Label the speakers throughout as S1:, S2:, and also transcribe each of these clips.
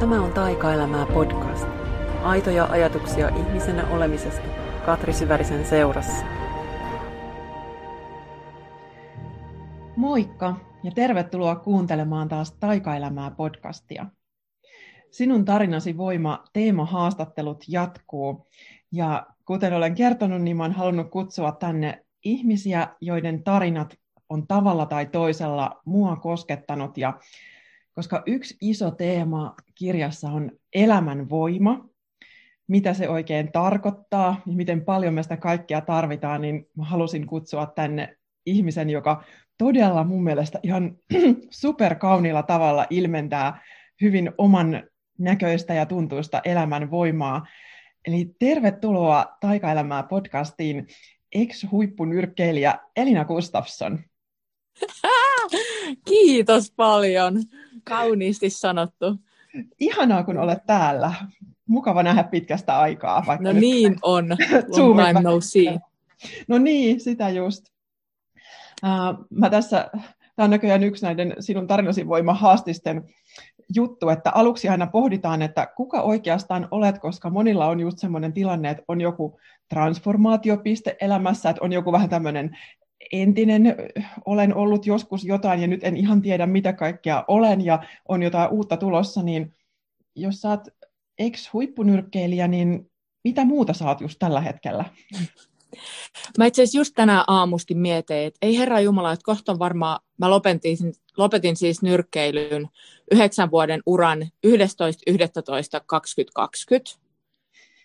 S1: Tämä on Taikaelämää podcast. Aitoja ajatuksia ihmisenä olemisesta Katri Syvärisen seurassa.
S2: Moikka ja tervetuloa kuuntelemaan taas Taikaelämää podcastia. Sinun tarinasi voima teemahaastattelut jatkuu ja kuten olen kertonut, niin olen halunnut kutsua tänne ihmisiä, joiden tarinat on tavalla tai toisella mua koskettanut ja koska yksi iso teema kirjassa on elämän voima, mitä se oikein tarkoittaa ja miten paljon me sitä kaikkea tarvitaan, niin mä halusin kutsua tänne ihmisen, joka todella mun mielestä ihan superkauniilla tavalla ilmentää hyvin oman näköistä ja tuntuista elämän voimaa. Eli tervetuloa Taikaelämää podcastiin ex-huippunyrkkeilijä Elina Gustafsson.
S3: Kiitos paljon. Kauniisti sanottu.
S2: Ihanaa, kun olet täällä. Mukava nähdä pitkästä aikaa.
S3: Vaikka no niin on. Long time no see.
S2: No niin, sitä just. Uh, mä tässä, tämä on näköjään yksi näiden sinun tarinasi voima haastisten juttu, että aluksi aina pohditaan, että kuka oikeastaan olet, koska monilla on just semmoinen tilanne, että on joku transformaatiopiste elämässä, että on joku vähän tämmöinen entinen, olen ollut joskus jotain ja nyt en ihan tiedä mitä kaikkea olen ja on jotain uutta tulossa, niin jos sä oot ex-huippunyrkkeilijä, niin mitä muuta saat just tällä hetkellä?
S3: Mä itse asiassa just tänään aamusti mietin, että ei herra Jumala, että kohta varmaan, mä lopetin, lopetin siis nyrkkeilyn yhdeksän vuoden uran 11.11.2020.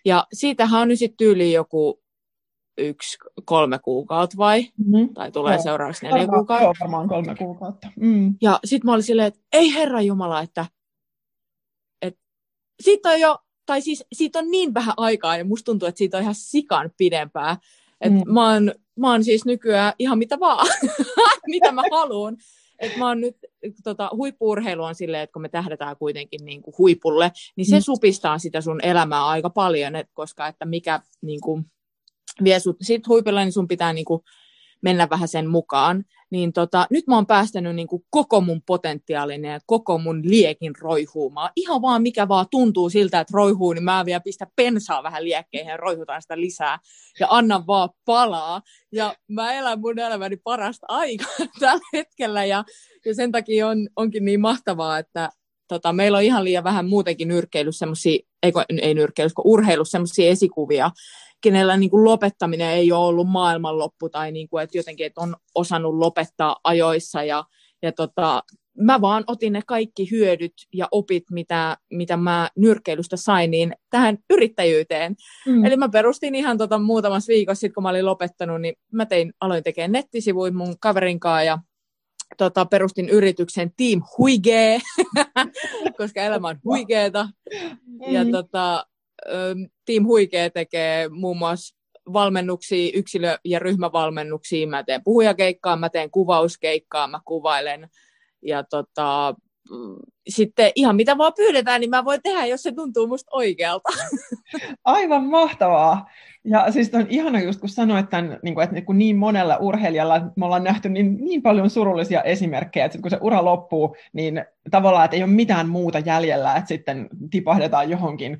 S3: Ja siitähän on nyt sitten tyyliin joku yksi, kolme kuukautta vai? Mm-hmm. Tai tulee joo. seuraavaksi neljä kuukautta?
S2: Joo, varmaan kolme kuukautta. Mm.
S3: Ja sitten mä olin silleen, että ei herra Jumala, että, että siitä on jo, tai siis siitä on niin vähän aikaa ja musta tuntuu, että siitä on ihan sikan pidempää. Että mm. mä, oon, mä oon siis nykyään ihan mitä vaan, mitä mä haluan. Et mä oon nyt, tota, huippuurheilu on silleen, että kun me tähdetään kuitenkin niin kuin huipulle, niin se mm. supistaa sitä sun elämää aika paljon, et koska että mikä niin kuin, vie sut sit huipulle, niin sun pitää niinku mennä vähän sen mukaan. Niin tota, nyt mä oon päästänyt niinku koko mun potentiaalinen ja koko mun liekin roihuumaan. Ihan vaan mikä vaan tuntuu siltä, että roihuu, niin mä vielä pistä pensaa vähän liekkeihin ja roihutaan sitä lisää. Ja annan vaan palaa. Ja mä elän mun elämäni parasta aikaa tällä hetkellä. Ja, ja sen takia on, onkin niin mahtavaa, että tota, meillä on ihan liian vähän muutenkin nyrkkeilyssä semmoisia, ei, ei nyrkkeilyssä, urheilussa semmoisia esikuvia, kenellä niin kuin lopettaminen ei ole ollut maailmanloppu tai niin kuin, että jotenkin että on osannut lopettaa ajoissa ja, ja tota, mä vaan otin ne kaikki hyödyt ja opit, mitä, mitä mä nyrkkeilystä sain, niin tähän yrittäjyyteen. Mm. Eli mä perustin ihan tota muutamassa viikossa, sit kun mä olin lopettanut, niin mä tein, aloin tekemään nettisivuja mun kaverin kanssa ja tota, perustin yrityksen Team Huigee, koska elämä on huikeeta. Mm. Ja tota, Team Huikee tekee muun muassa valmennuksia, yksilö- ja ryhmävalmennuksia. Mä teen puhujakeikkaa, mä teen kuvauskeikkaa, mä kuvailen. Ja tota, sitten ihan mitä vaan pyydetään, niin mä voin tehdä, jos se tuntuu musta oikealta.
S2: Aivan mahtavaa. Ja siis on ihana just, kun sanoit niin kuin, että kun niin monella urheilijalla me ollaan nähty niin, niin paljon surullisia esimerkkejä, että kun se ura loppuu, niin tavallaan, että ei ole mitään muuta jäljellä, että sitten tipahdetaan johonkin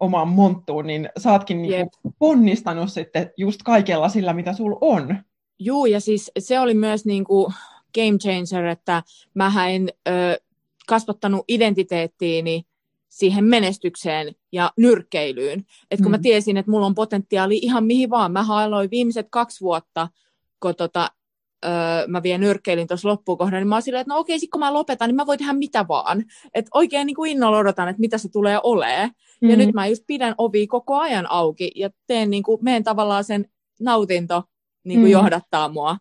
S2: omaan monttuun, niin sä ootkin niin kuin ponnistanut sitten just kaikella sillä, mitä sul on.
S3: Juu, ja siis se oli myös niin kuin game changer, että mä en ö, kasvattanut identiteettiini siihen menestykseen ja nyrkkeilyyn. Et kun mm. mä tiesin, että mulla on potentiaali ihan mihin vaan. Mä aloin viimeiset kaksi vuotta, kun tota, öö, mä vien nyrkkeilin tuossa loppukohdassa, niin mä oon silleen, että no okei, sit kun mä lopetan, niin mä voin tehdä mitä vaan. Että oikein niin kuin innolla odotan, että mitä se tulee olee. Mm-hmm. Ja nyt mä just pidän ovi koko ajan auki ja teen niin kuin, meen tavallaan sen nautinto niin kuin mm. johdattaa mua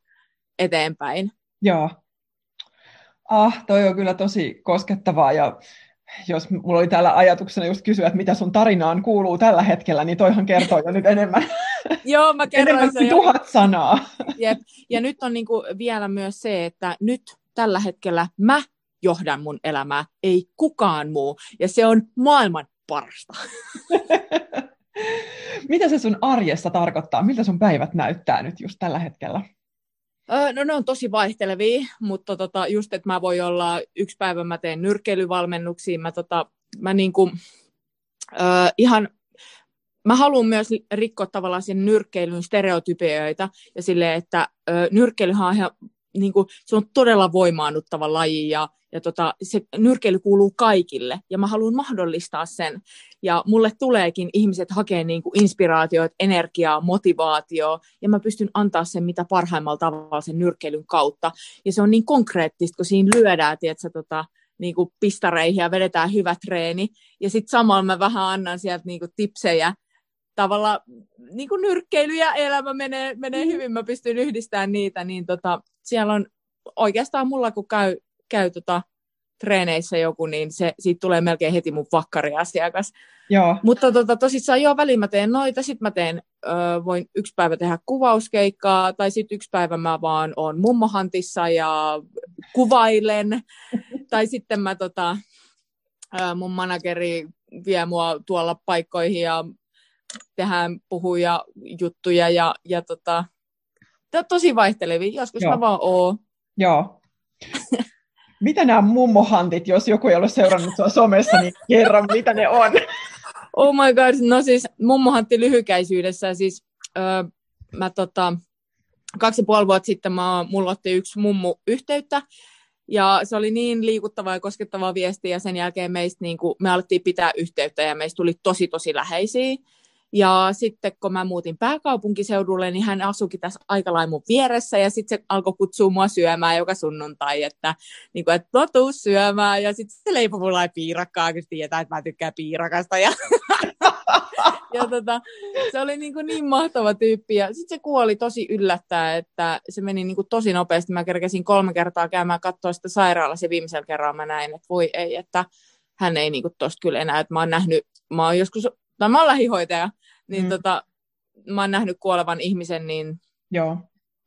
S3: eteenpäin.
S2: Joo. Ah, toi on kyllä tosi koskettavaa ja jos mulla oli täällä ajatuksena just kysyä, että mitä sun tarinaan kuuluu tällä hetkellä, niin toihan kertoo jo nyt enemmän.
S3: Joo, mä kerroin
S2: sen tuhat sanaa.
S3: Jep. Ja nyt on niinku vielä myös se, että nyt tällä hetkellä mä johdan mun elämää, ei kukaan muu. Ja se on maailman parasta.
S2: mitä se sun arjessa tarkoittaa? Miltä sun päivät näyttää nyt just tällä hetkellä?
S3: no ne on tosi vaihtelevia, mutta tota, just, että mä voi olla, yksi päivä mä teen nyrkkeilyvalmennuksia, mä tota, mä niin kuin, äh, ihan mä haluan myös rikkoa tavallaan sen nyrkkeilyn stereotypioita ja silleen, että ö, nyrkkeilyhän on ihan, niin kuin, se on todella voimaannuttava laji ja, ja tota, se nyrkkeily kuuluu kaikille ja mä haluan mahdollistaa sen. Ja mulle tuleekin ihmiset hakee niin kuin inspiraatioita, energiaa, motivaatioa ja mä pystyn antaa sen mitä parhaimmalla tavalla sen nyrkkeilyn kautta. Ja se on niin konkreettista, kun siinä lyödään, tiedätkö, tota, niin kuin pistareihin ja vedetään hyvä treeni. Ja sitten samalla mä vähän annan sieltä niin kuin tipsejä tavalla niin kuin nyrkkeily ja elämä menee, menee mm. hyvin, mä pystyn yhdistämään niitä, niin tota, siellä on oikeastaan mulla, kun käy, käy tota, treeneissä joku, niin se, siitä tulee melkein heti mun vakkariasiakas.
S2: Joo.
S3: Mutta tota, tosissaan joo, väliin mä teen noita, sitten mä teen, ö, voin yksi päivä tehdä kuvauskeikkaa, tai sitten yksi päivä mä vaan oon mummohantissa ja kuvailen, tai sitten mä tota, ö, mun manageri vie mua tuolla paikkoihin ja tehdään puhuja juttuja ja, ja tota, tosi vaihtelevia. Joskus Joo. mä vaan oon.
S2: Joo. mitä nämä mummohantit, jos joku ei ole seurannut sua somessa, niin kerran, mitä ne on?
S3: Oh my god, no siis mummohantti lyhykäisyydessä, siis öö, mä tota, kaksi ja puoli vuotta sitten mä, mulla otti yksi mummu yhteyttä, ja se oli niin liikuttava ja koskettava viesti, ja sen jälkeen meistä, niin kuin, me alettiin pitää yhteyttä, ja meistä tuli tosi, tosi läheisiä. Ja sitten kun mä muutin pääkaupunkiseudulle, niin hän asuikin tässä aika lailla mun vieressä ja sitten se alkoi kutsua mua syömään joka sunnuntai, että, niin kuin, että no tuu syömään. Ja sitten se leipoi mulla piirakkaa, kun tietää, että mä tykkään piirakasta. Ja, ja tota, se oli niin, kuin niin mahtava tyyppi. Ja sitten se kuoli tosi yllättäen, että se meni niin kuin tosi nopeasti. Mä kerkesin kolme kertaa käymään katsoa sitä sairaalassa ja viimeisellä kerralla mä näin, että voi ei, että hän ei niin kuin tosta kyllä enää, että mä oon nähnyt, mä oon joskus tai mä oon lähihoitaja, niin mm. tota, mä oon nähnyt kuolevan ihmisen, niin,
S2: Joo.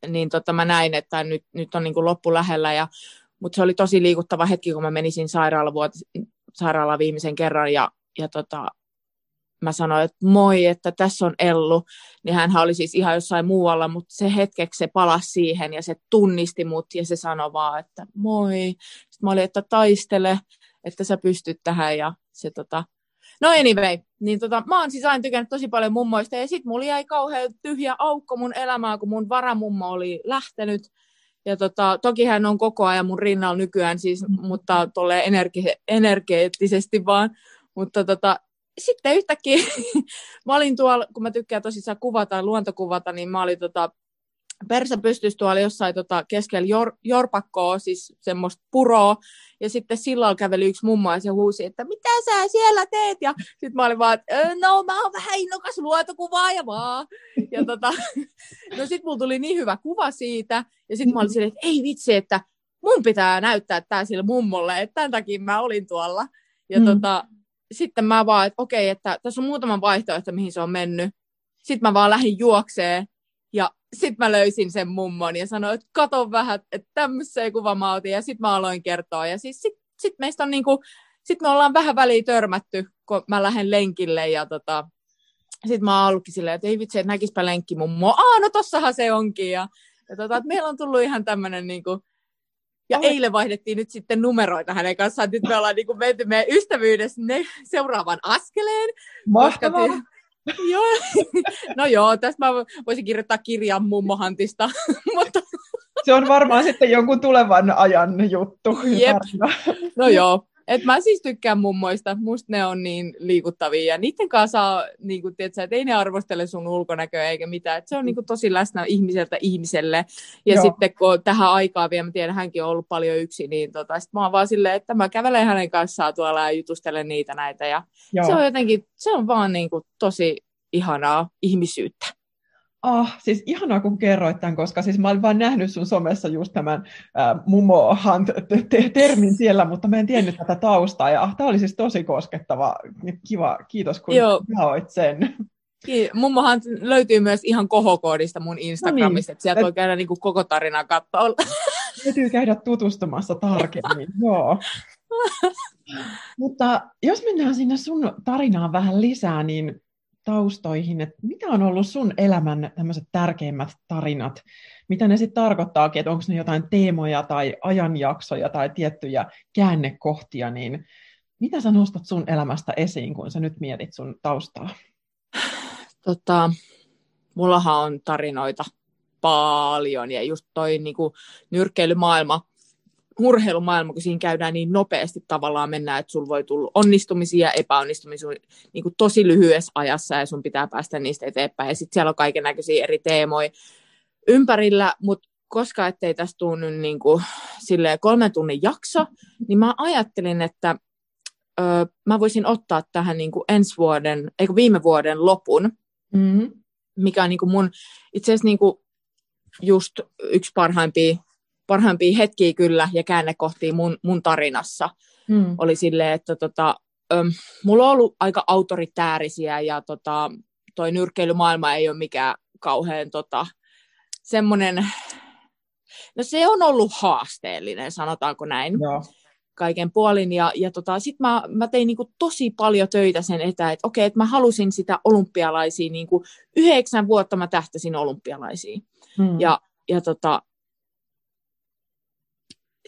S3: niin tota, mä näin, että nyt, nyt on niin kuin loppu lähellä. Ja, mutta se oli tosi liikuttava hetki, kun mä menisin sairaalavuot- sairaalaan viimeisen kerran ja, ja tota, mä sanoin, että moi, että tässä on Ellu, niin hän oli siis ihan jossain muualla, mutta se hetkeksi se palasi siihen ja se tunnisti mut ja se sanoi vaan, että moi. Sitten mä olin, että taistele, että sä pystyt tähän ja se tota, No anyway, niin tota, mä oon siis aina tykännyt tosi paljon mummoista, ja sit mulla jäi kauhean tyhjä aukko mun elämään, kun mun varamummo oli lähtenyt. Ja tota, toki hän on koko ajan mun rinnalla nykyään, siis, mutta tulee energi- energeettisesti vaan. Mutta tota, sitten yhtäkkiä, mä olin tuolla, kun mä tykkään tosissaan kuvata, luontokuvata, niin mä olin tota, persä pystyisi tuolla jossain tota, keskellä jor, jorpakkoa, siis semmoista puroa, ja sitten silloin käveli yksi mummo ja se huusi, että mitä sä siellä teet? Ja sitten mä olin vaan, että no mä oon vähän innokas luotokuvaaja vaan. Ja tota, no sitten mulla tuli niin hyvä kuva siitä, ja sitten mä olin silleen, että ei vitsi, että mun pitää näyttää tää sille mummolle, että tämän takia mä olin tuolla. Ja mm. tota, sitten mä vaan, että okei, että tässä on muutama vaihtoehto, mihin se on mennyt. Sitten mä vaan lähdin juokseen ja sitten mä löysin sen mummon ja sanoin, että kato vähän, että tämmöiseen kuva mä otin. Ja sitten mä aloin kertoa. Ja siis sitten sit meistä on niinku, sit me ollaan vähän väliin törmätty, kun mä lähden lenkille ja tota, sitten mä oon ollutkin silleen, että ei vitsi, että näkispä lenkki mummo. Aa, no tossahan se onkin. Ja, ja tota, että meillä on tullut ihan tämmöinen niinku, ja oh. eilen vaihdettiin nyt sitten numeroita hänen kanssaan. Nyt me ollaan niinku menty meidän ystävyydessä ne seuraavan askeleen.
S2: Mahtavaa. Koska,
S3: joo. No joo, tästä mä voisin kirjoittaa kirjan mummohantista. mutta...
S2: Se on varmaan sitten jonkun tulevan ajan juttu.
S3: Jep. No joo, et mä siis tykkään mummoista, musta ne on niin liikuttavia ja niiden kanssa saa, niin kuin, tiedätkö, että ei ne arvostele sun ulkonäköä eikä mitään, et se on niin kuin, tosi läsnä ihmiseltä ihmiselle ja Joo. sitten kun tähän aikaan vielä, mä tiedän, hänkin on ollut paljon yksi, niin tota, sit mä oon vaan silleen, että mä kävelen hänen kanssaan tuolla ja jutustelen niitä näitä ja Joo. se on jotenkin, se on vaan niin kuin, tosi ihanaa ihmisyyttä.
S2: Ah, siis ihanaa kun kerroit tämän, koska siis mä olen vain nähnyt sun somessa just tämän äh, mummo termin siellä, mutta mä en tiennyt tätä taustaa. Ja ah, tämä oli siis tosi koskettava. Kiva, kiitos kun Joo. jaoit sen.
S3: Mummohan löytyy myös ihan kohokoodista mun Instagramista, no niin. että sieltä voi käydä niin koko tarinaa katsoa.
S2: Täytyy käydä tutustumassa tarkemmin, joo. Mutta jos mennään sinne sun tarinaan vähän lisää, niin taustoihin, että mitä on ollut sun elämän tämmöiset tärkeimmät tarinat? Mitä ne sitten tarkoittaakin, että onko ne jotain teemoja tai ajanjaksoja tai tiettyjä käännekohtia, niin Mitä sä nostat sun elämästä esiin, kun sä nyt mietit sun taustaa?
S3: Tota, mullahan on tarinoita paljon ja just toi niin nyrkkeilymaailma, urheilumaailma, kun siinä käydään niin nopeasti tavallaan mennään, että sulla voi tulla onnistumisia ja epäonnistumisia niin kuin tosi lyhyessä ajassa ja sun pitää päästä niistä eteenpäin. Ja sitten siellä on kaiken näköisiä eri teemoja ympärillä, mutta koska ettei tästä tule nyt niin kuin, kolmen tunnin jakso, niin mä ajattelin, että ö, mä voisin ottaa tähän niin kuin ensi vuoden, eikö viime vuoden lopun, mm-hmm. mikä on niin kuin mun itse asiassa niin kuin just yksi parhaimpia, parhaimpia hetkiä kyllä ja käännekohtia mun, mun tarinassa. Mm. Oli silleen, että tota, ö, mulla on ollut aika autoritäärisiä ja tota, toi nyrkkeilymaailma ei ole mikään kauhean tota, semmoinen No se on ollut haasteellinen, sanotaanko näin. Joo. Kaiken puolin. Ja, ja tota, sitten mä, mä tein niinku tosi paljon töitä sen eteen, että okei, että mä halusin sitä olympialaisia, niinku yhdeksän vuotta mä tähtäsin olympialaisiin. Hmm. Ja, ja tota,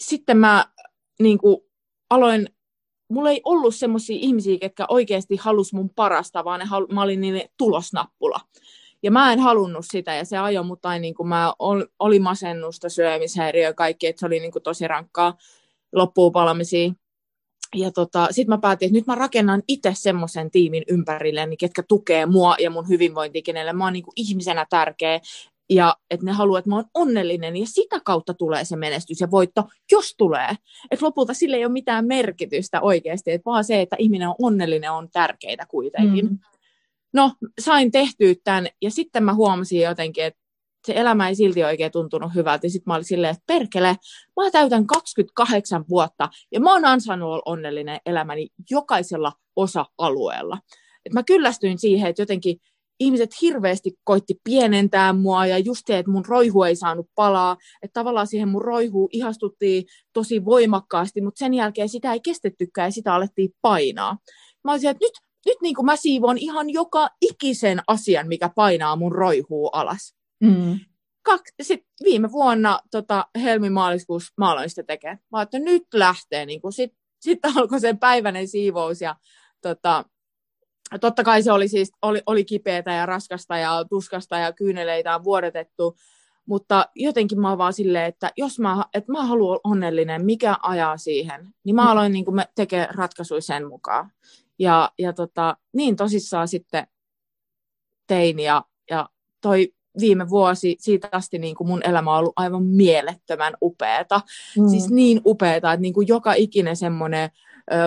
S3: sitten mä niinku, aloin mulla ei ollut semmoisia ihmisiä, ketkä oikeasti halus mun parasta, vaan ne halu, mä olin niille tulosnappula. Ja mä en halunnut sitä, ja se ajoi mut aina, niin kuin mä ol, oli masennusta, syömishäiriö ja kaikki, että se oli niin kuin tosi rankkaa loppuun palamisia. Ja tota, sitten mä päätin, että nyt mä rakennan itse semmoisen tiimin ympärilleni, ketkä tukee mua ja mun hyvinvointia, kenelle mä oon niin kuin ihmisenä tärkeä, ja että ne haluaa, että mä oon onnellinen, ja sitä kautta tulee se menestys ja voitto, jos tulee. Että lopulta sille ei ole mitään merkitystä oikeasti, että vaan se, että ihminen on onnellinen, on tärkeää kuitenkin. Mm no, sain tehtyä tämän, ja sitten mä huomasin jotenkin, että se elämä ei silti oikein tuntunut hyvältä. Ja sitten mä olin silleen, että perkele, mä täytän 28 vuotta, ja mä oon ansainnut olla onnellinen elämäni jokaisella osa-alueella. Et mä kyllästyin siihen, että jotenkin ihmiset hirveästi koitti pienentää mua, ja just se, että mun roihu ei saanut palaa, että tavallaan siihen mun roihu ihastuttiin tosi voimakkaasti, mutta sen jälkeen sitä ei kestettykään, ja sitä alettiin painaa. Mä olisin, että nyt nyt niin kuin mä siivoon ihan joka ikisen asian, mikä painaa mun roihuu alas. Mm. Sitten viime vuonna tota, helmi-maaliskuussa mä aloin sitä tekemään. Mä että nyt lähtee. Niin Sitten sit alkoi sen päiväinen siivous ja tota, totta kai se oli siis oli, oli kipeätä ja raskasta ja tuskasta ja kyyneleitä on vuodetettu, mutta jotenkin mä oon vaan silleen, että jos mä, että mä haluan olla onnellinen, mikä ajaa siihen, niin mä mm. aloin niin tekemään ratkaisuja sen mukaan. Ja, ja tota, niin tosissaan sitten tein ja, ja toi viime vuosi, siitä asti niin kuin mun elämä on ollut aivan mielettömän upeeta. Mm. Siis niin upeeta, että niin kuin joka ikinen semmoinen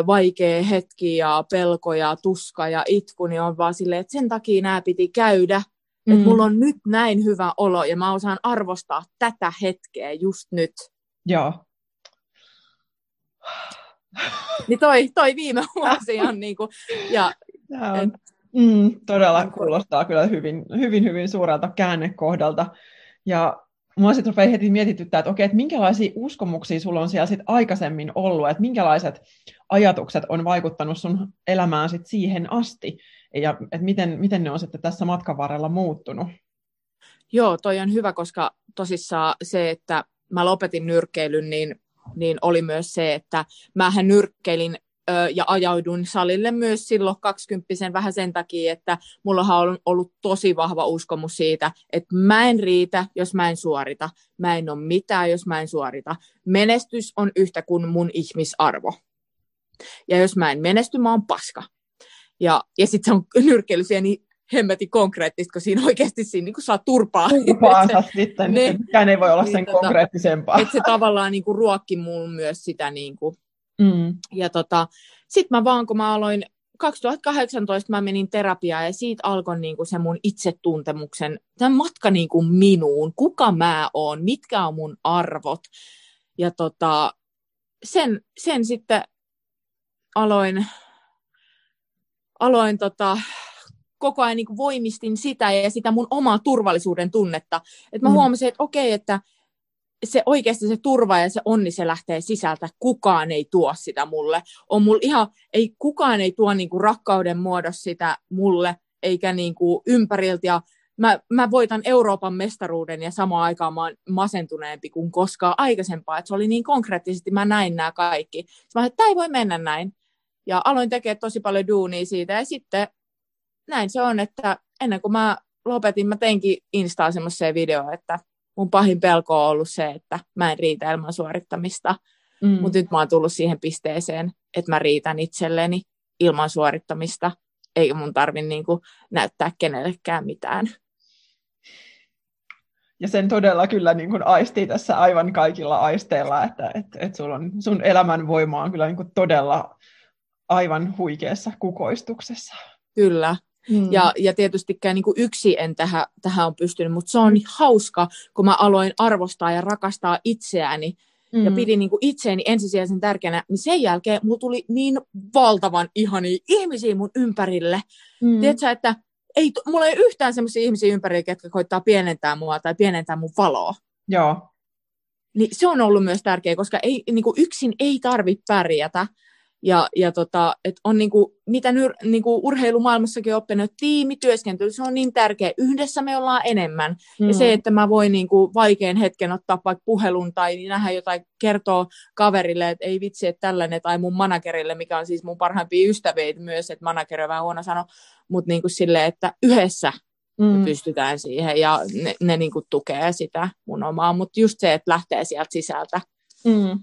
S3: vaikea hetki ja pelko ja tuska ja itku, niin on vaan silleen, että sen takia nämä piti käydä, mm. että mulla on nyt näin hyvä olo ja mä osaan arvostaa tätä hetkeä just nyt.
S2: Joo.
S3: Niin toi, toi viime vuosi on niinku, ja,
S2: on, et, mm, todella kuulostaa kyllä hyvin, hyvin, hyvin suurelta käännekohdalta. Ja mua sitten rupeaa heti mietityttää, että okei, että minkälaisia uskomuksia sulla on siellä sit aikaisemmin ollut, että minkälaiset ajatukset on vaikuttanut sun elämään sit siihen asti, ja että miten, miten ne on sitten tässä matkan varrella muuttunut?
S3: Joo, toi on hyvä, koska tosissaan se, että mä lopetin nyrkkeilyn, niin niin oli myös se, että mähän nyrkkeilin ja ajaudun salille myös silloin kaksikymppisen vähän sen takia, että mulla on ollut tosi vahva uskomus siitä, että mä en riitä, jos mä en suorita. Mä en ole mitään, jos mä en suorita. Menestys on yhtä kuin mun ihmisarvo. Ja jos mä en menesty, mä oon paska. Ja, ja sitten se on nyrkkeily niin hemmetin konkreettista, kun siinä oikeasti siinä niin saa turpaa.
S2: Turpaansa sitten, ne, mikään ei voi olla niin, sen tota, konkreettisempaa.
S3: Että se tavallaan niin kuin, ruokki muun myös sitä. Niin kuin. Mm. Ja tota, sitten mä vaan, kun mä aloin 2018 mä menin terapiaan ja siitä alkoi niin kuin se mun itsetuntemuksen, tämän matka niin kuin minuun, kuka mä oon, mitkä on mun arvot. Ja tota, sen, sen sitten aloin, aloin tota, koko ajan niin voimistin sitä ja sitä mun omaa turvallisuuden tunnetta. Että mä mm. huomasin, että okei, että se oikeasti se turva ja se onni, se lähtee sisältä. Kukaan ei tuo sitä mulle. On mulla ihan, ei, kukaan ei tuo niin kuin rakkauden muodossa sitä mulle, eikä niin kuin ympäriltä. Ja mä, mä voitan Euroopan mestaruuden ja samaan aikaan mä oon masentuneempi kuin koskaan aikaisempaa. Että se oli niin konkreettisesti, mä näin nämä kaikki. Sitten mä että tämä ei voi mennä näin. Ja aloin tekemään tosi paljon duunia siitä. Ja sitten näin se on, että ennen kuin mä lopetin, mä teinkin Instaan semmoiseen video, että mun pahin pelko on ollut se, että mä en riitä ilman suorittamista. Mm. Mutta nyt mä oon tullut siihen pisteeseen, että mä riitän itselleni ilman suorittamista, eikä mun tarvi niinku näyttää kenellekään mitään.
S2: Ja sen todella kyllä niin kuin aistii tässä aivan kaikilla aisteilla, että et, et sul on, sun elämän voima on kyllä niin kuin todella aivan huikeassa kukoistuksessa.
S3: Kyllä. Mm. Ja, ja tietystikään niin kuin yksi en tähän, tähän on pystynyt, mutta se on niin hauska, kun mä aloin arvostaa ja rakastaa itseäni, mm. ja pidin niin kuin itseäni ensisijaisen tärkeänä, niin sen jälkeen mulla tuli niin valtavan ihania ihmisiä mun ympärille. Mm. Tiedätkö, että ei, mulla ei yhtään sellaisia ihmisiä ympärillä, jotka koittaa pienentää mua tai pienentää mun valoa.
S2: Joo.
S3: Niin se on ollut myös tärkeää, koska ei, niin kuin yksin ei tarvitse pärjätä. Ja, ja tota, et on niinku, mitä nyr, niinku urheilumaailmassakin oppinut, että tiimityöskentely, se on niin tärkeä. Yhdessä me ollaan enemmän. Mm. Ja se, että mä voin niinku vaikean hetken ottaa vaikka puhelun tai nähdä jotain, kertoa kaverille, että ei vitsi, että tällainen, tai mun managerille, mikä on siis mun parhaimpia ystäviä myös, että manageri on vähän huono sanoa, mutta niinku silleen, että yhdessä mm. pystytään siihen ja ne, ne niinku tukee sitä mun omaa. Mutta just se, että lähtee sieltä sisältä.
S2: Mm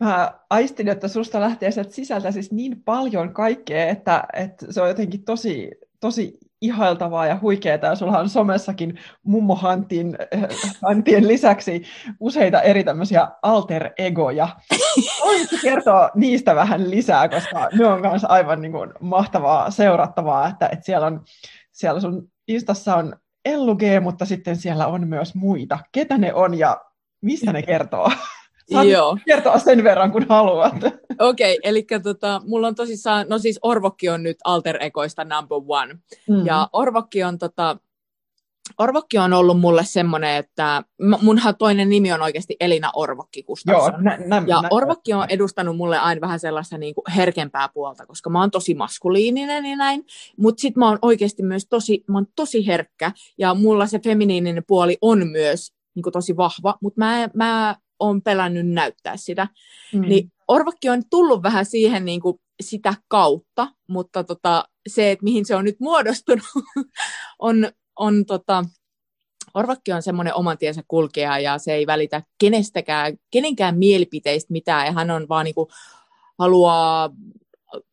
S2: mä aistin, että susta lähtee sieltä sisältä siis niin paljon kaikkea, että, että se on jotenkin tosi, tosi ihailtavaa ja huikeaa. Ja sulla on somessakin mummohantin hantien lisäksi useita eri tämmöisiä alter egoja. Voitko kertoa niistä vähän lisää, koska ne on myös aivan niin kuin mahtavaa seurattavaa, että, että siellä, on, siellä sun Instassa on Ellu G, mutta sitten siellä on myös muita. Ketä ne on ja mistä ne kertoo? Saat Joo. kertoa sen verran, kun haluat.
S3: Okei, okay, eli tota, mulla on tosissaan, no siis Orvokki on nyt alter egoista number one. Mm-hmm. Ja Orvokki on tota, Orvokki on ollut mulle semmoinen, että munhan toinen nimi on oikeasti Elina Orvokki Gustafsson. Joo, nä, nä, ja nä, Orvokki on edustanut mulle aina vähän sellaista niin kuin herkempää puolta, koska mä oon tosi maskuliininen ja näin. Mutta sit mä oon oikeasti myös tosi, mä oon tosi herkkä ja mulla se feminiininen puoli on myös niin kuin tosi vahva, mutta mä, mä on pelännyt näyttää sitä. Mm. Niin Orvakki on tullut vähän siihen niin kuin sitä kautta, mutta tota, se, että mihin se on nyt muodostunut, on, on tota, Orvakki on semmoinen oman tiensä kulkija ja se ei välitä kenestäkään, kenenkään mielipiteistä mitään ja hän on vaan niin kuin, haluaa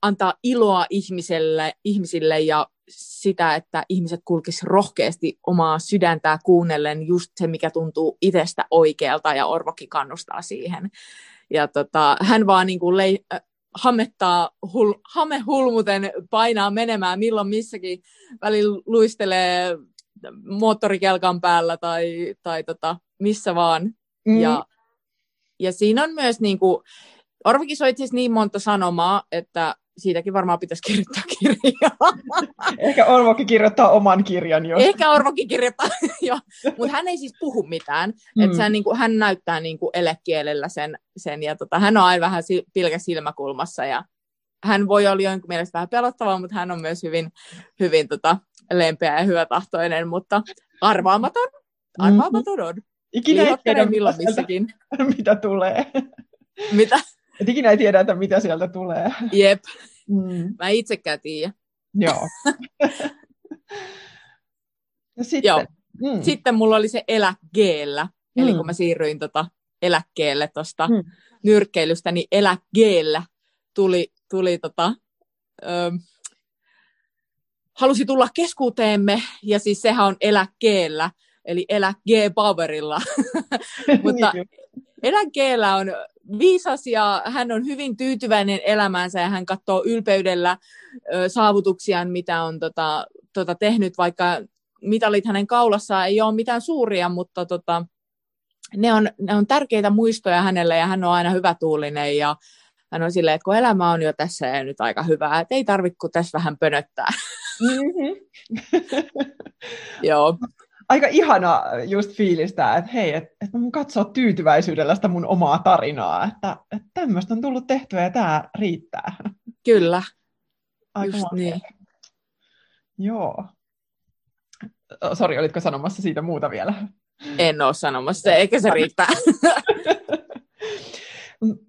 S3: antaa iloa ihmiselle, ihmisille ja sitä, että ihmiset kulkisivat rohkeasti omaa sydäntää kuunnellen just se, mikä tuntuu itsestä oikealta, ja Orvokin kannustaa siihen. Ja tota, hän vaan niin kuin lei, äh, hamettaa, hul, hame hulmuten painaa menemään milloin missäkin, välillä luistelee moottorikelkan päällä tai, tai tota, missä vaan. Mm. Ja, ja siinä on myös niin kuin, Orvikin soit siis niin monta sanomaa, että siitäkin varmaan pitäisi kirjoittaa kirjaa.
S2: Ehkä Orvokin kirjoittaa oman kirjan jo.
S3: Ehkä Orvokin kirjoittaa, jo. Mutta hän ei siis puhu mitään. Mm. Et niin kuin, hän näyttää niin kuin elekielellä sen, sen ja tota, hän on aina vähän pilkä silmäkulmassa ja hän voi olla jonkun mielestä vähän pelottava, mutta hän on myös hyvin, hyvin tota, lempeä ja hyvätahtoinen, mutta arvaamaton. Arvaamaton on.
S2: Ikinä ei tiedä, milloin missäkin. mitä tulee.
S3: Mitä?
S2: Et ikinä ei tiedä, että mitä sieltä tulee.
S3: Jep. Mm. Mä itsekään tiedä.
S2: Joo. ja sitten,
S3: Joo. Mm. sitten mulla oli se eläkkeellä. Mm. Eli kun mä siirryin tota eläkkeelle tuosta mm. nyrkkeilystä, niin eläkkeellä tuli, tuli tota, ö, halusi tulla keskuuteemme, ja siis sehän on eläkkeellä, eli elä G-powerilla. Mutta niin eläkkeellä on viisas ja hän on hyvin tyytyväinen elämäänsä ja hän katsoo ylpeydellä ö, saavutuksiaan, mitä on tota, tota, tehnyt, vaikka mitalit hänen kaulassaan ei ole mitään suuria, mutta tota, ne, on, ne on tärkeitä muistoja hänelle ja hän on aina hyvä tuulinen ja hän on silleen, että kun elämä on jo tässä ja nyt aika hyvää, että ei tarvitse tässä vähän pönöttää. Mm-hmm. Joo
S2: aika ihana just fiilistä, että hei, että et mun katsoo tyytyväisyydellä sitä mun omaa tarinaa, että, että tämmöistä on tullut tehtyä ja tämä riittää.
S3: Kyllä,
S2: aika just niin. Joo. Sori, olitko sanomassa siitä muuta vielä?
S3: En ole sanomassa, eikä se riittää.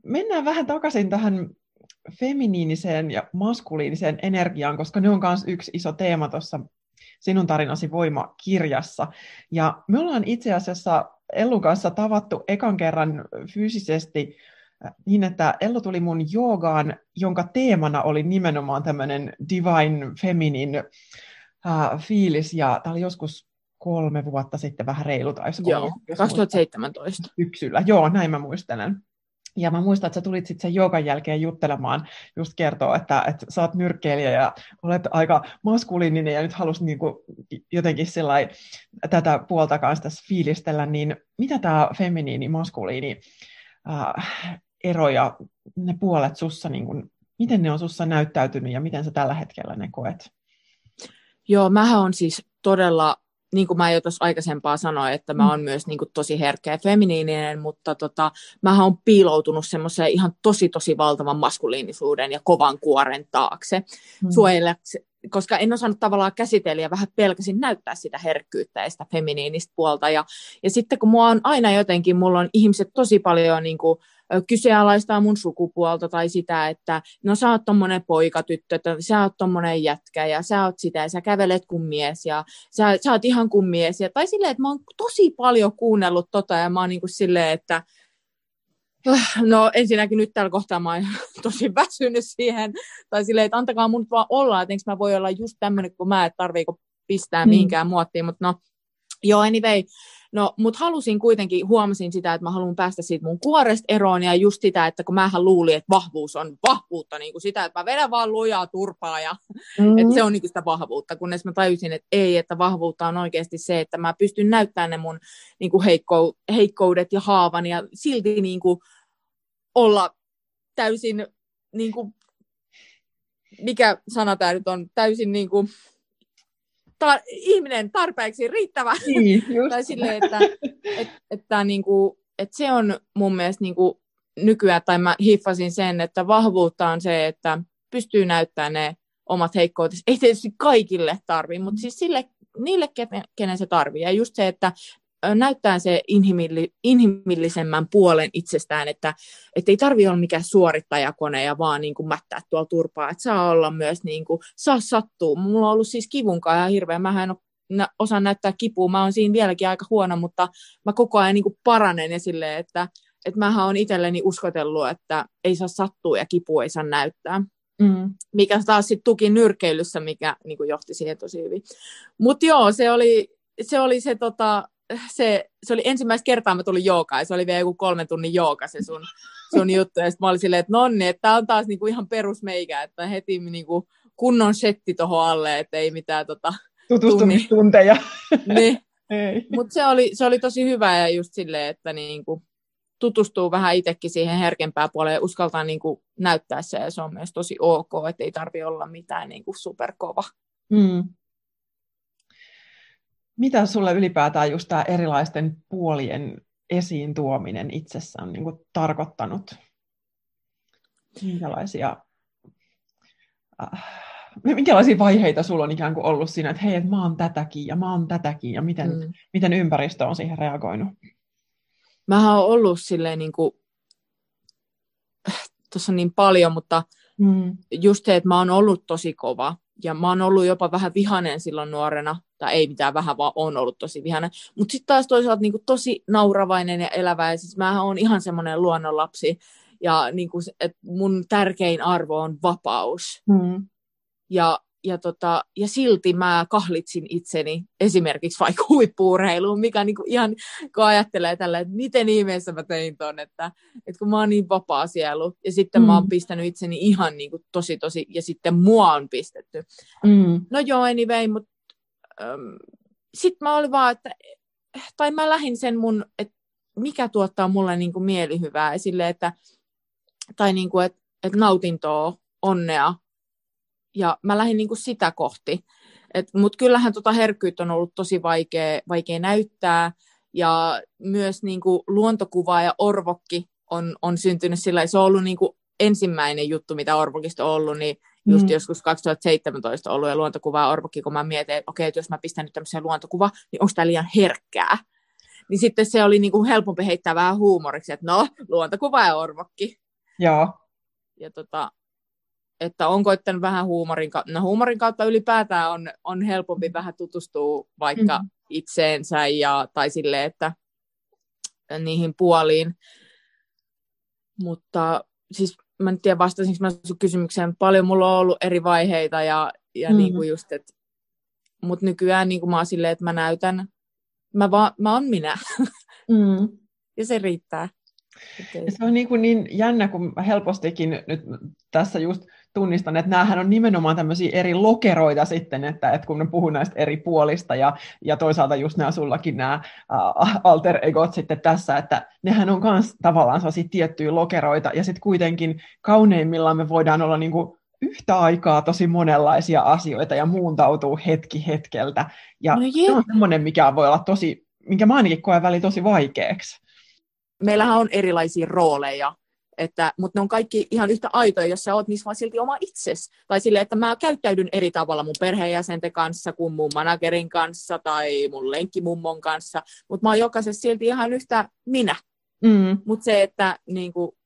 S2: mennään vähän takaisin tähän feminiiniseen ja maskuliiniseen energiaan, koska ne on myös yksi iso teema tuossa Sinun tarinasi voima-kirjassa. Ja me ollaan itse asiassa Ellun kanssa tavattu ekan kerran fyysisesti äh, niin, että Ellu tuli mun joogaan, jonka teemana oli nimenomaan tämmöinen divine feminine uh, fiilis, ja tämä oli joskus kolme vuotta sitten vähän reilu, tai
S3: Joo, 2017.
S2: Syksyllä, joo, näin mä muistelen. Ja mä muistan, että sä tulit sitten sen joogan jälkeen juttelemaan, just kertoa, että, että sä oot nyrkkeilijä ja olet aika maskuliininen ja nyt halus niin kuin jotenkin sellai, tätä puolta kanssa tässä fiilistellä, niin mitä tämä feminiini, maskuliini äh, ero ja ne puolet sussa, niin kuin, miten ne on sussa näyttäytynyt ja miten sä tällä hetkellä ne koet?
S3: Joo, mähän on siis todella niin kuin mä jo tuossa aikaisempaa sanoin, että mä oon mm. myös niin kuin tosi herkkä ja feminiininen, mutta tota, mä oon piiloutunut semmoiseen ihan tosi tosi valtavan maskuliinisuuden ja kovan kuoren taakse mm. suojellaksi, koska en osannut tavallaan käsitellä ja vähän pelkäsin näyttää sitä herkkyyttä ja sitä feminiinistä puolta. Ja, ja sitten kun mua on aina jotenkin, mulla on ihmiset tosi paljon niin kuin, kyseenalaistaa mun sukupuolta tai sitä, että no sä oot tommonen poikatyttö, että sä oot tommonen jätkä ja sä oot sitä ja sä kävelet kuin mies ja sä, sä oot ihan kuin mies. Ja, tai silleen, että mä oon tosi paljon kuunnellut tota ja mä oon niin kuin silleen, että No ensinnäkin nyt tällä kohtaa mä oon tosi väsynyt siihen. Tai silleen, että antakaa mun vaan olla, että mä voi olla just tämmöinen kuin mä, että tarviiko pistää mm. mihinkään muottiin. Mutta no, joo, anyway. No, mutta halusin kuitenkin, huomasin sitä, että mä haluan päästä siitä mun kuoresta eroon ja just sitä, että kun mähän luulin, että vahvuus on vahvuutta, niin kuin sitä, että mä vedän vaan lujaa turpaa ja mm-hmm. että se on niin kuin sitä vahvuutta, kunnes mä tajusin, että ei, että vahvuutta on oikeasti se, että mä pystyn näyttämään ne mun niin kuin heikko, heikkoudet ja haavan ja silti niin kuin olla täysin, niin kuin, mikä sana tämä nyt on, täysin niin kuin, ta- ihminen tarpeeksi riittävä.
S2: Niin,
S3: tai silleen, että, et, että, niin kuin, että se on mun mielestä niin kuin nykyään, tai mä hiffasin sen, että vahvuutta on se, että pystyy näyttämään ne omat heikkoudet. Ei tietysti kaikille tarvi, mutta siis sille, niille, kenen se tarvii. Ja just se, että näyttää se inhimilli, inhimillisemmän puolen itsestään, että, että ei tarvi olla mikään suorittajakone ja vaan niin kuin mättää tuolla turpaa, että saa olla myös, niin kuin, saa sattua. Mulla on ollut siis kivunkaan ihan hirveä, mä en ole osaa näyttää kipua, mä oon siinä vieläkin aika huono, mutta mä koko ajan niin kuin paranen ja silleen, että, että mähän on itselleni uskotellut, että ei saa sattua ja kipu ei saa näyttää. Mm. Mikä taas sitten tuki nyrkeilyssä, mikä niin kuin johti siihen tosi hyvin. Mutta joo, se oli se, oli se tota, se, se oli ensimmäistä kertaa, mä tulin jookaan, ja se oli vielä joku kolmen tunnin jooga se sun, sun juttu, ja sitten mä olin silleen, että nonni, että tää on taas niinku ihan perusmeikä, että heti niinku kunnon setti tuohon alle, että ei mitään tota,
S2: tutustumistunteja.
S3: niin. Mutta se oli, se oli tosi hyvä ja just silleen, että niinku, tutustuu vähän itsekin siihen herkempään puoleen ja uskaltaa niinku näyttää se ja se on myös tosi ok, että ei tarvi olla mitään niinku superkova. Mm
S2: mitä sulle ylipäätään just tämä erilaisten puolien esiin tuominen itsessään niin kuin tarkoittanut? Minkälaisia, äh, minkälaisia vaiheita sulla on ikään kuin ollut siinä, että hei, että mä oon tätäkin ja mä oon tätäkin ja miten, mm. miten ympäristö on siihen reagoinut?
S3: Mä oon ollut silleen niin kuin, tuossa on niin paljon, mutta mm. just se, että mä oon ollut tosi kova ja mä oon ollut jopa vähän vihanen silloin nuorena, tai ei mitään vähän, vaan on ollut tosi vihanen. Mutta sitten taas toisaalta niin kuin, tosi nauravainen ja elävä, ja siis mä oon ihan semmoinen luonnonlapsi, ja niin kuin, että mun tärkein arvo on vapaus. Mm. Ja, ja, tota, ja silti mä kahlitsin itseni esimerkiksi vaikka huippuurheiluun, mikä niin kuin ihan, kun ajattelee tällä, että miten ihmeessä mä tein ton, että, että kun mä oon niin vapaa sielu, ja sitten mm. mä oon pistänyt itseni ihan niin kuin tosi tosi, ja sitten mua on pistetty. Mm. No joo, anyway, mutta sitten mä olin vaan, että, tai mä lähdin sen mun, että mikä tuottaa mulle niin kuin mielihyvää, esille, että, tai niin kuin, että, että nautintoa, onnea, ja mä lähdin niin kuin sitä kohti. Mutta kyllähän tota herkkyyttä on ollut tosi vaikea, vaikea näyttää, ja myös niin kuin luontokuva ja orvokki on, on syntynyt sillä se on ollut niin kuin ensimmäinen juttu, mitä orvokista on ollut, niin just mm. joskus 2017 ollut ja luontokuvaa orvokki, kun mä mietin, että okei, että jos mä pistän nyt tämmöisen luontokuva, niin onko tämä liian herkkää? niin sitten se oli niin kuin helpompi heittää vähän huumoriksi, että no, luontokuva ja orvokki.
S2: Joo.
S3: Ja tota, että on koittanut vähän huumorin kautta, no huumorin kautta ylipäätään on, on helpompi vähän tutustua vaikka mm. itseensä ja, tai sille, että niihin puoliin. Mutta siis mä en tiedä vastasinko mä sun kysymykseen, paljon mulla on ollut eri vaiheita ja, ja mm. niin kuin just, että mut nykyään niin kuin mä oon silleen, että mä näytän, mä, va, mä oon minä. Mm. ja se riittää.
S2: Ja se on niin, kuin niin jännä, kun helpostikin nyt tässä just tunnistan, että näähän on nimenomaan tämmöisiä eri lokeroita sitten, että, että kun ne puhuu näistä eri puolista ja, ja toisaalta just nämä sullakin nämä uh, alter egot sitten tässä, että nehän on myös tavallaan sellaisia tiettyjä lokeroita ja sitten kuitenkin kauneimmillaan me voidaan olla niin kuin yhtä aikaa tosi monenlaisia asioita ja muuntautuu hetki hetkeltä. Ja no se on semmoinen, mikä voi olla tosi, minkä mä ainakin koen väli tosi vaikeaksi.
S3: Meillähän on erilaisia rooleja että, mutta ne on kaikki ihan yhtä aitoja, jos sä oot niissä vaan silti oma itses. Tai sille, että mä käyttäydyn eri tavalla mun perheenjäsenten kanssa kuin mun managerin kanssa tai mun lenkkimummon kanssa, mutta mä oon jokaisessa silti ihan yhtä minä. Mm. Mutta se, että niinku,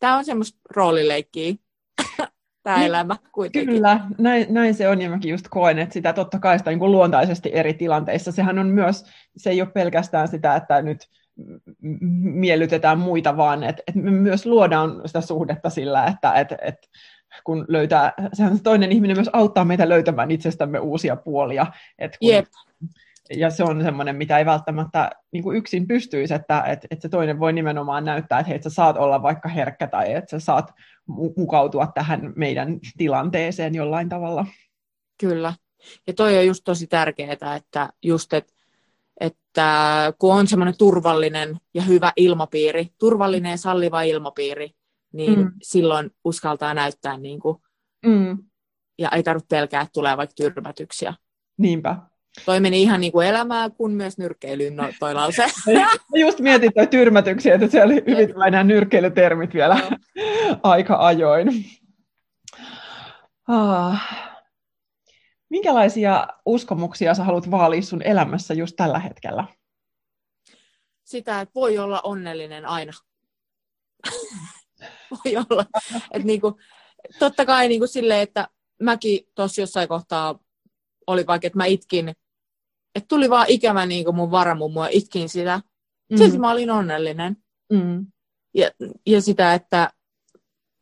S3: tämä on semmoista roolileikkiä, tämä niin, elämä kuitenkin.
S2: Kyllä, näin, näin se on, ja mäkin just koen, että sitä totta kai sitä niin luontaisesti eri tilanteissa. Sehän on myös, se ei ole pelkästään sitä, että nyt miellytetään muita, vaan että et me myös luodaan sitä suhdetta sillä, että et, et kun löytää, sehän toinen ihminen myös auttaa meitä löytämään itsestämme uusia puolia. Et kun,
S3: Jep.
S2: Ja se on semmoinen, mitä ei välttämättä niin kuin yksin pystyisi, että et, et se toinen voi nimenomaan näyttää, että hei, et sä saat olla vaikka herkkä tai että sä saat mukautua tähän meidän tilanteeseen jollain tavalla.
S3: Kyllä. Ja toi on just tosi tärkeää, että just, että että kun on semmoinen turvallinen ja hyvä ilmapiiri, turvallinen ja salliva ilmapiiri, niin mm. silloin uskaltaa näyttää niin kuin, mm. ja ei tarvitse pelkää, että tulee vaikka tyrmätyksiä.
S2: Niinpä.
S3: Toi meni ihan niin kuin elämää kuin myös nyrkkeilyyn no, toi lause.
S2: Just mietin toi tyrmätyksiä, että siellä oli hyvin nämä nyrkkeilytermit vielä no. aika ajoin. Ah. Minkälaisia uskomuksia sä haluat vaalia sun elämässä just tällä hetkellä?
S3: Sitä, että voi olla onnellinen aina. voi olla. Et niinku, totta kai niinku silleen, että mäkin tuossa jossain kohtaa oli vaikka, että mä itkin, että tuli vaan ikävä niinku mun varamummu ja itkin sitä. Mm. Silti mä olin onnellinen. Mm. Ja, ja sitä, että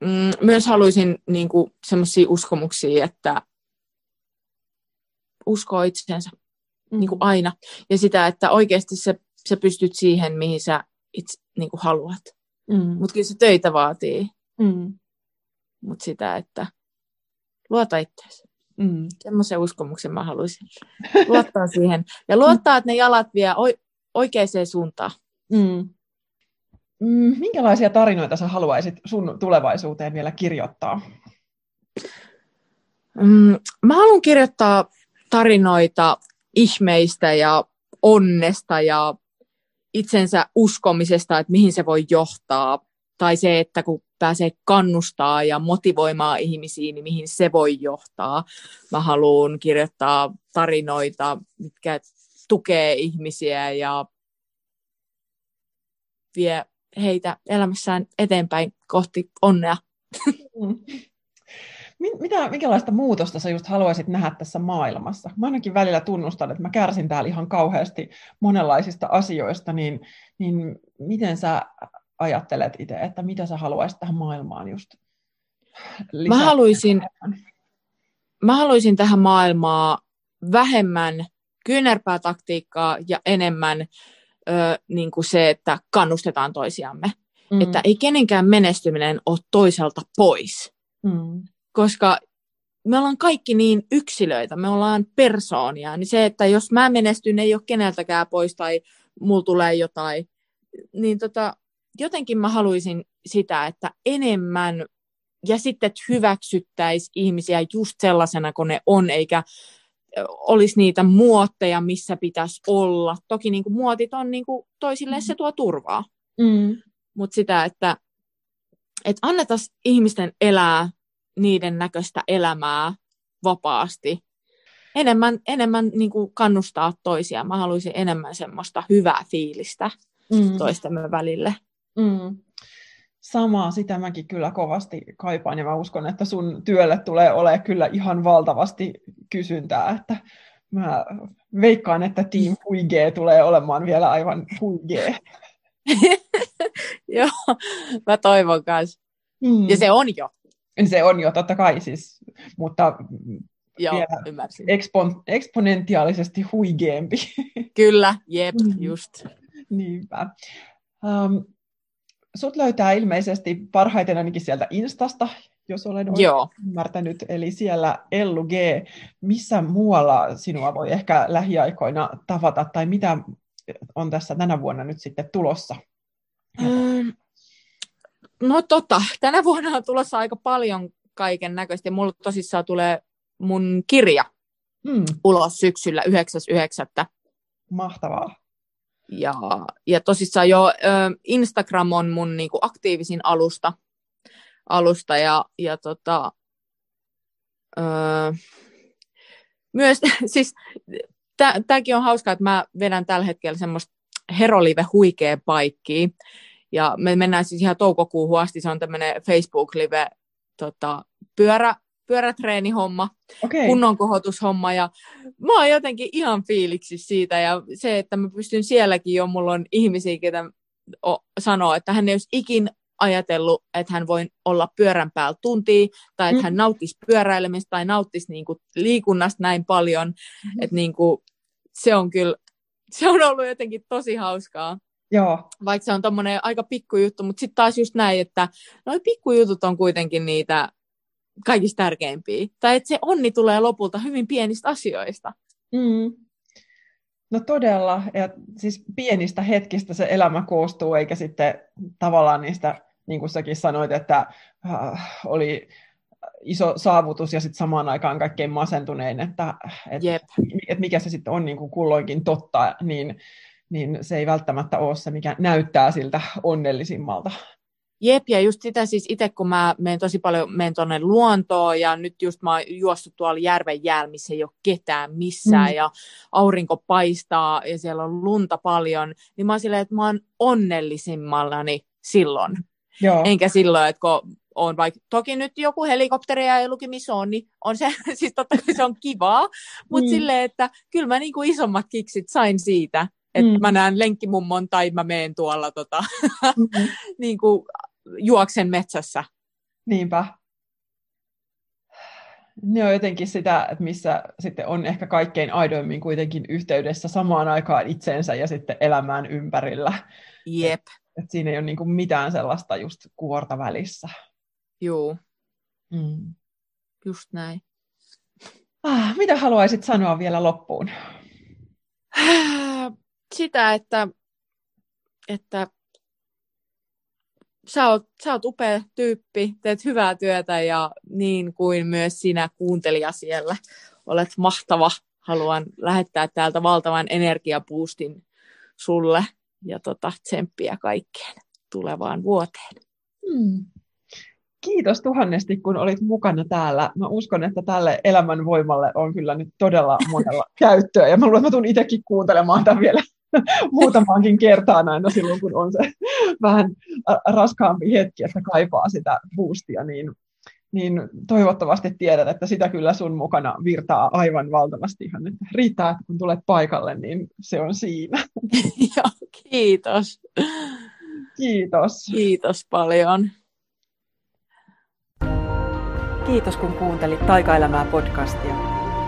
S3: mm, myös haluaisin niinku, semmoisia uskomuksia, että uskoo itseensä mm. niin kuin aina. Ja sitä, että oikeasti sä, sä pystyt siihen, mihin sä itse niin kuin haluat. Mm. Mutta kyllä se töitä vaatii. Mm. Mutta sitä, että luota itseäsi. Mm. Semmoisen uskomuksen mä haluaisin. Luottaa siihen. Ja luottaa, että ne jalat vie oikeaan suuntaan. Mm.
S2: Mm, minkälaisia tarinoita sä haluaisit sun tulevaisuuteen vielä kirjoittaa?
S3: Mm, mä haluan kirjoittaa tarinoita ihmeistä ja onnesta ja itsensä uskomisesta, että mihin se voi johtaa. Tai se, että kun pääsee kannustaa ja motivoimaan ihmisiä, niin mihin se voi johtaa. Mä haluan kirjoittaa tarinoita, mitkä tukee ihmisiä ja vie heitä elämässään eteenpäin kohti onnea. Mm.
S2: Mitä, minkälaista muutosta sä just haluaisit nähdä tässä maailmassa? Mä ainakin välillä tunnustan, että mä kärsin täällä ihan kauheasti monenlaisista asioista, niin, niin miten sä ajattelet itse, että mitä sä haluaisit tähän maailmaan just
S3: lisää? Mä haluaisin, mä haluaisin tähän maailmaan vähemmän kyynärpäätaktiikkaa ja enemmän ö, niin kuin se, että kannustetaan toisiamme. Mm. Että ei kenenkään menestyminen ole toiselta pois. Mm koska me ollaan kaikki niin yksilöitä, me ollaan persoonia, niin se, että jos mä menestyn, ei ole keneltäkään pois tai mulla tulee jotain, niin tota, jotenkin mä haluaisin sitä, että enemmän ja sitten että hyväksyttäisiin ihmisiä just sellaisena kuin ne on, eikä olisi niitä muotteja, missä pitäisi olla. Toki niin kuin muotit on niin kuin toisille mm. se tuo turvaa. Mm. Mutta sitä, että, että annetaan ihmisten elää niiden näköistä elämää vapaasti. enemmän, enemmän niin kuin kannustaa toisia. Mä haluaisin enemmän semmoista hyvää fiilistä mm. toistemme välille.
S2: Mm. Samaa, sitä mäkin kyllä kovasti kaipaan ja mä uskon, että sun työlle tulee olemaan kyllä ihan valtavasti kysyntää, että mä veikkaan, että Team Huige tulee olemaan vielä aivan huige.
S3: Joo, mä toivon kanssa. Mm. Ja se on jo.
S2: Se on jo, totta kai siis, mutta
S3: Joo, vielä ymmärsin.
S2: Expo- eksponentiaalisesti huikeempi.
S3: Kyllä, jep, mm. just.
S2: Niinpä. Um, sut löytää ilmeisesti parhaiten ainakin sieltä Instasta, jos olen
S3: Joo.
S2: ymmärtänyt. Eli siellä Ellu G. Missä muualla sinua voi ehkä lähiaikoina tavata, tai mitä on tässä tänä vuonna nyt sitten tulossa?
S3: Mm, no tota, tänä vuonna on tulossa aika paljon kaiken näköistä. Mulla tosissaan tulee mun kirja mm. ulos syksyllä 9.9.
S2: Mahtavaa.
S3: Ja, ja tosissaan jo Instagram on mun niinku aktiivisin alusta, alusta ja, ja tota, ö, myös, siis tämäkin on hauskaa, että mä vedän tällä hetkellä semmoista Herolive huikea paikkiä. Ja me mennään siis ihan toukokuuhun asti, se on tämmöinen Facebook-live tota, pyörä, pyörätreenihomma, okay. kunnon kohotushomma ja mä oon jotenkin ihan fiiliksi siitä ja se, että mä pystyn sielläkin jo, mulla on ihmisiä, ketä sanoo, että hän ei olisi ikin ajatellut, että hän voi olla pyörän päällä tuntia, tai että mm. hän nauttisi pyöräilemistä, tai nauttisi niin kuin liikunnasta näin paljon, mm. että niin kuin, se on kyllä, se on ollut jotenkin tosi hauskaa.
S2: Joo.
S3: Vaikka se on tommonen aika pikkujuttu, mutta sitten taas just näin, että noi pikkujutut on kuitenkin niitä kaikista tärkeimpiä. Tai että se onni tulee lopulta hyvin pienistä asioista.
S2: Mm. No todella, ja siis pienistä hetkistä se elämä koostuu, eikä sitten tavallaan niistä, niin kuin säkin sanoit, että äh, oli iso saavutus ja sitten samaan aikaan kaikkein masentunein, että et, et mikä se sitten on niin kuin kulloinkin totta, niin, niin se ei välttämättä ole se, mikä näyttää siltä onnellisimmalta.
S3: Jep, ja just sitä siis itse, kun mä menen tosi paljon menen tuonne luontoon, ja nyt just mä oon juossut tuolla järven jäällä, missä ei ole ketään missään, mm. ja aurinko paistaa, ja siellä on lunta paljon, niin mä oon silleen, että mä oon onnellisimmallani silloin. Joo. Enkä silloin, että kun on vaikka, toki nyt joku helikopteri ja luki missä on, niin on se, siis totta kai se on kivaa, mutta mm. silleen, että kyllä mä niinku isommat kiksit sain siitä, että mm. mä näen lenkkimummon tai mä meen tuolla tota, mm-hmm. niin kuin juoksen metsässä.
S2: Niinpä. Ne on jotenkin sitä, että missä sitten on ehkä kaikkein aidoimmin kuitenkin yhteydessä samaan aikaan itseensä ja sitten elämään ympärillä.
S3: Jep.
S2: Et, et siinä ei ole niinku mitään sellaista just kuorta välissä.
S3: Joo.
S2: Mm.
S3: Just näin.
S2: Ah, mitä haluaisit sanoa vielä loppuun?
S3: Sitä, että, että sä oot, sä oot upea tyyppi, teet hyvää työtä ja niin kuin myös sinä kuuntelija siellä olet mahtava. Haluan lähettää täältä valtavan energiapuustin sulle ja tota, tsemppiä kaikkeen tulevaan vuoteen.
S2: Hmm. Kiitos tuhannesti, kun olit mukana täällä. Mä uskon, että tälle elämän voimalle on kyllä nyt todella monella käyttöä. Ja mä luulen, että mä tulen itsekin kuuntelemaan tämän vielä muutamaankin kertaan aina silloin, kun on se vähän raskaampi hetki, että kaipaa sitä boostia, niin, niin toivottavasti tiedät, että sitä kyllä sun mukana virtaa aivan valtavasti. Ihan, että riittää, että kun tulet paikalle, niin se on siinä.
S3: Joo, kiitos.
S2: Kiitos.
S3: Kiitos paljon.
S1: Kiitos kun kuuntelit Taikaelämää podcastia.